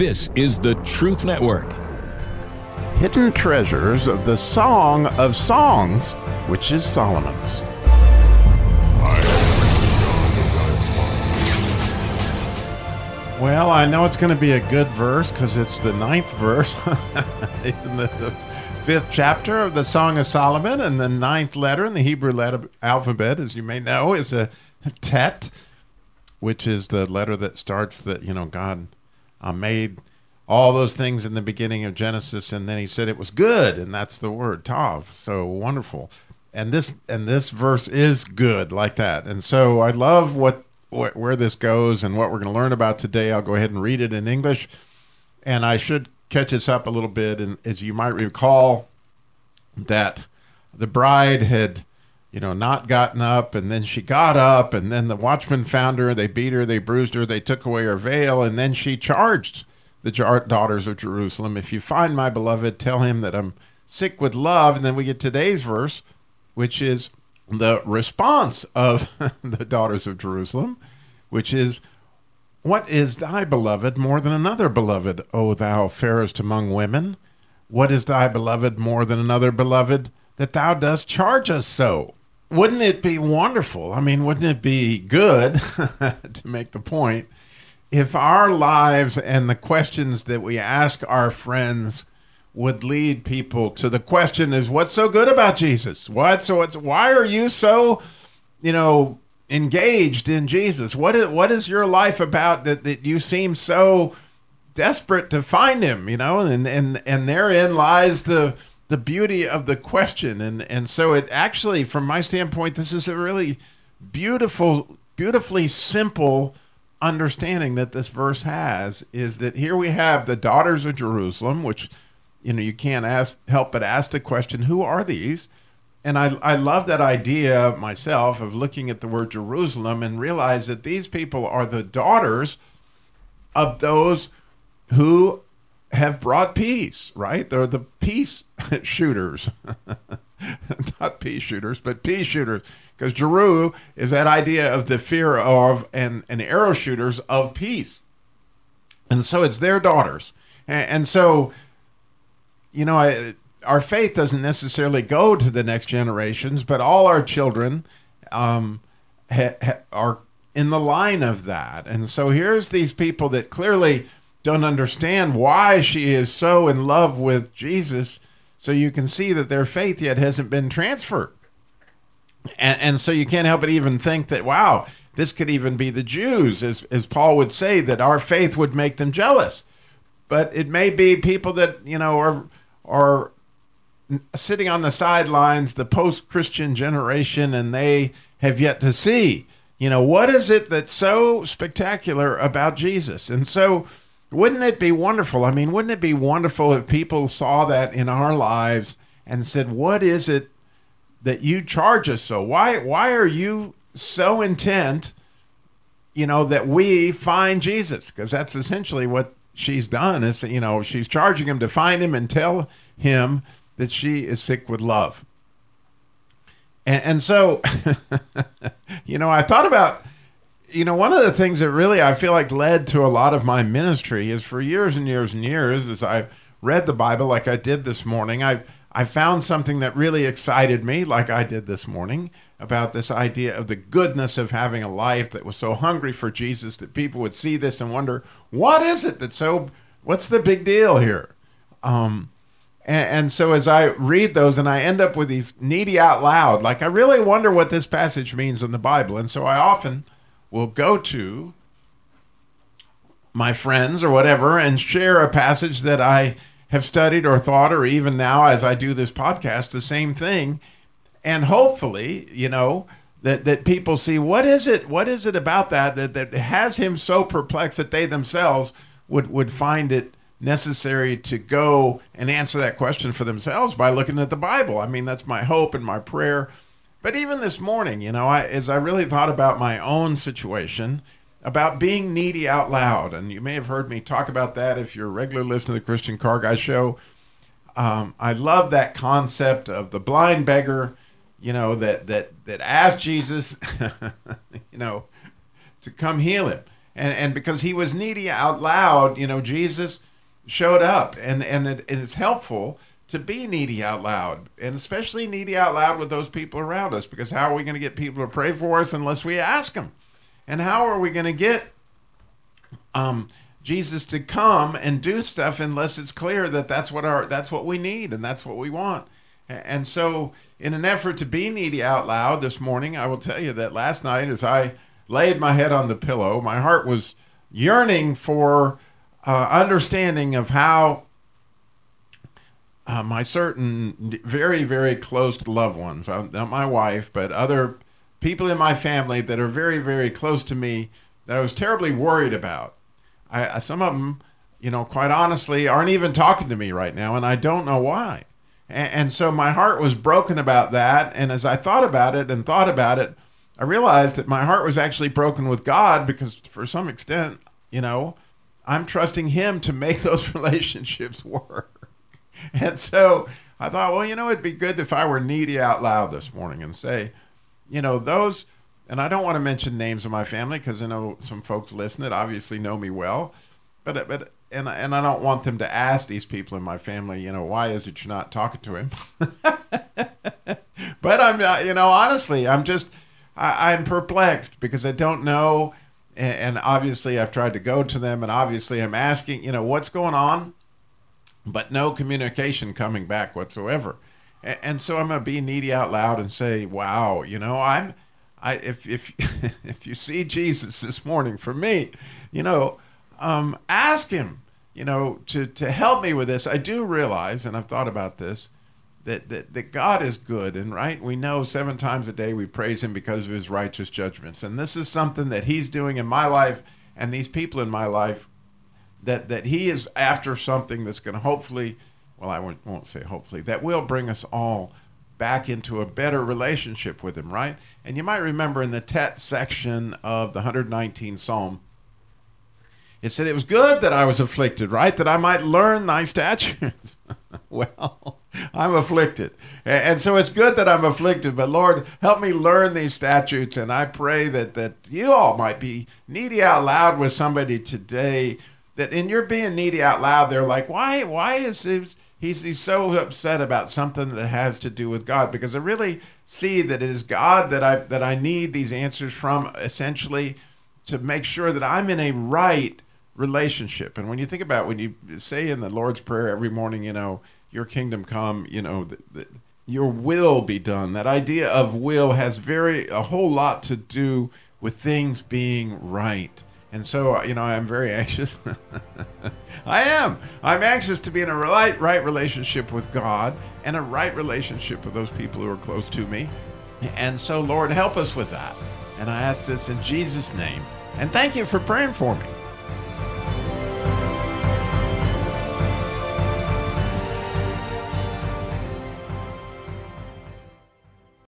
This is the Truth Network. Hidden treasures of the Song of Songs, which is Solomon's. Well, I know it's going to be a good verse because it's the ninth verse in the, the, fifth chapter of the Song of Solomon, and the ninth letter in the Hebrew letter, alphabet, as you may know, is a tet, which is the letter that starts that you know God uh, made all those things in the beginning of Genesis, and then He said it was good, and that's the word tov. So wonderful, and this and this verse is good like that, and so I love what wh- where this goes and what we're going to learn about today. I'll go ahead and read it in English, and I should catch us up a little bit. And as you might recall, that the bride had, you know, not gotten up, and then she got up, and then the watchman found her. They beat her, they bruised her, they took away her veil, and then she charged the daughters of Jerusalem, "If you find my beloved, tell him that I'm sick with love." And then we get today's verse, which is the response of the daughters of Jerusalem, which is, What is thy beloved more than another beloved, O thou fairest among women? What is thy beloved more than another beloved, that thou dost charge us so? Wouldn't it be wonderful? I mean, wouldn't it be good, to make the point, if our lives and the questions that we ask our friends would lead people to the question is what's so good about Jesus? What so why are you so, you know, engaged in Jesus? What is what is your life about that, that you seem so desperate to find him, you know? And and and therein lies the the beauty of the question. And and so it actually from my standpoint this is a really beautiful beautifully simple understanding that this verse has is that here we have the daughters of Jerusalem, which you know you can't ask help but ask the question who are these and I, I love that idea myself of looking at the word jerusalem and realize that these people are the daughters of those who have brought peace right? They're the peace shooters. Not peace shooters but peace shooters. Because jeru is that idea of the fear of and, and arrow shooters of peace. And so it's their daughters. And, and so you know, I, our faith doesn't necessarily go to the next generations, but all our children um, ha, ha, are in the line of that. And so here's these people that clearly don't understand why she is so in love with Jesus. So you can see that their faith yet hasn't been transferred. And, and so you can't help but even think that, wow, this could even be the Jews, as, as Paul would say, that our faith would make them jealous. But it may be people that, you know, are are sitting on the sidelines, the post Christian generation, and they have yet to see, you know, what is it that's so spectacular about Jesus? And so, wouldn't it be wonderful? I mean, wouldn't it be wonderful if people saw that in our lives and said, what is it that you charge us so? Why, why are you so intent, you know, that we find Jesus? Because that's essentially what she's done is you know she's charging him to find him and tell him that she is sick with love and, and so you know i thought about you know one of the things that really i feel like led to a lot of my ministry is for years and years and years as I've read the bible like i did this morning I've i found something that really excited me like i did this morning about this idea of the goodness of having a life that was so hungry for Jesus that people would see this and wonder, what is it that's so, what's the big deal here? Um, and, and, so as I read those and I end up with these needy out loud, like I really wonder what this passage means in the Bible. And so I often will go to my friends or whatever and share a passage that I have studied or thought, or even now as I do this podcast, the same thing and hopefully, you know, that, that people see what is it what is it about that, that that has him so perplexed that they themselves would would find it necessary to go and answer that question for themselves by looking at the Bible. I mean, that's my hope and my prayer. But even this morning, you know, I, as I really thought about my own situation, about being needy out loud, and you may have heard me talk about that if you're a regular listener to the Christian Car Guy show. Um, I love that concept of the blind beggar you know, that that that asked Jesus, you know, to come heal him. And, and because he was needy out loud, you know, Jesus showed up. And, and, it, and it's helpful to be needy out loud, and especially needy out loud with those people around us, because how are we going to get people to pray for us unless we ask them? And how are we going to get um, Jesus to come and do stuff unless it's clear that that's what our that's what we need and that's what we want? And so, in an effort to be needy out loud this morning, I will tell you that last night, as I laid my head on the pillow, my heart was yearning for uh, understanding of how uh, my certain very, very close loved ones, uh, not my wife, but other people in my family that are very, very close to me that I was terribly worried about. I, some of them, you know, quite honestly, aren't even talking to me right now, and I don't know why. And, and so my heart was broken about that. And as I thought about it and thought about it, I realized that my heart was actually broken with God because, for some extent, you know, I'm trusting Him to make those relationships work. and so I thought, well, you know, it'd be good if I were needy out loud this morning and say, you know, those, and I don't want to mention names of my family because I know some folks listen that obviously know me well, but but and and I don't want them to ask these people in my family, you know, why is it you're not talking to him? but I'm, uh, you know, honestly, I'm just, I, I'm perplexed because I don't know, and, and obviously I've tried to go to them, and obviously I'm asking, you know, what's going on but no communication coming back whatsoever. And so I'm to be needy out loud and say, "Wow, you know, I'm, I if if if you see Jesus this morning for me, you know, um, ask him, you know, to to help me with this. I do realize, and I've thought about this, that that that God is good, and right, we know seven times a day we praise Him because of His righteous judgments, and this is something that He's doing in my life and these people in my life that that he is after something that's going to hopefully, well, I won't, say hopefully, that will bring us all back into a better relationship with him, right? And you might remember in the Tet section of the 119th Psalm, it said, It was good that I was afflicted, right? That I might learn thy statutes. well, I'm afflicted. And so it's good that I'm afflicted, but Lord, help me learn these statutes. And I pray that, that you all might be needy out loud with somebody today that in your being needy out loud, they're like, why, why is he, he's, he's so upset about something that has to do with God? Because I really see that it is God that I, that I need these answers from essentially to make sure that I'm in a right relationship. And when you think about when you say in the Lord's Prayer every morning, you know, your kingdom come, you know, the, the, your will be done. That idea of will has very a whole lot to do with things being right. And so, uh, you know, I'm very anxious. I am. I'm anxious to be in a right, right relationship with God and a right relationship with those people who are close to me. And so, Lord, help us with that. And I ask this in Jesus' name. And thank you for praying for me.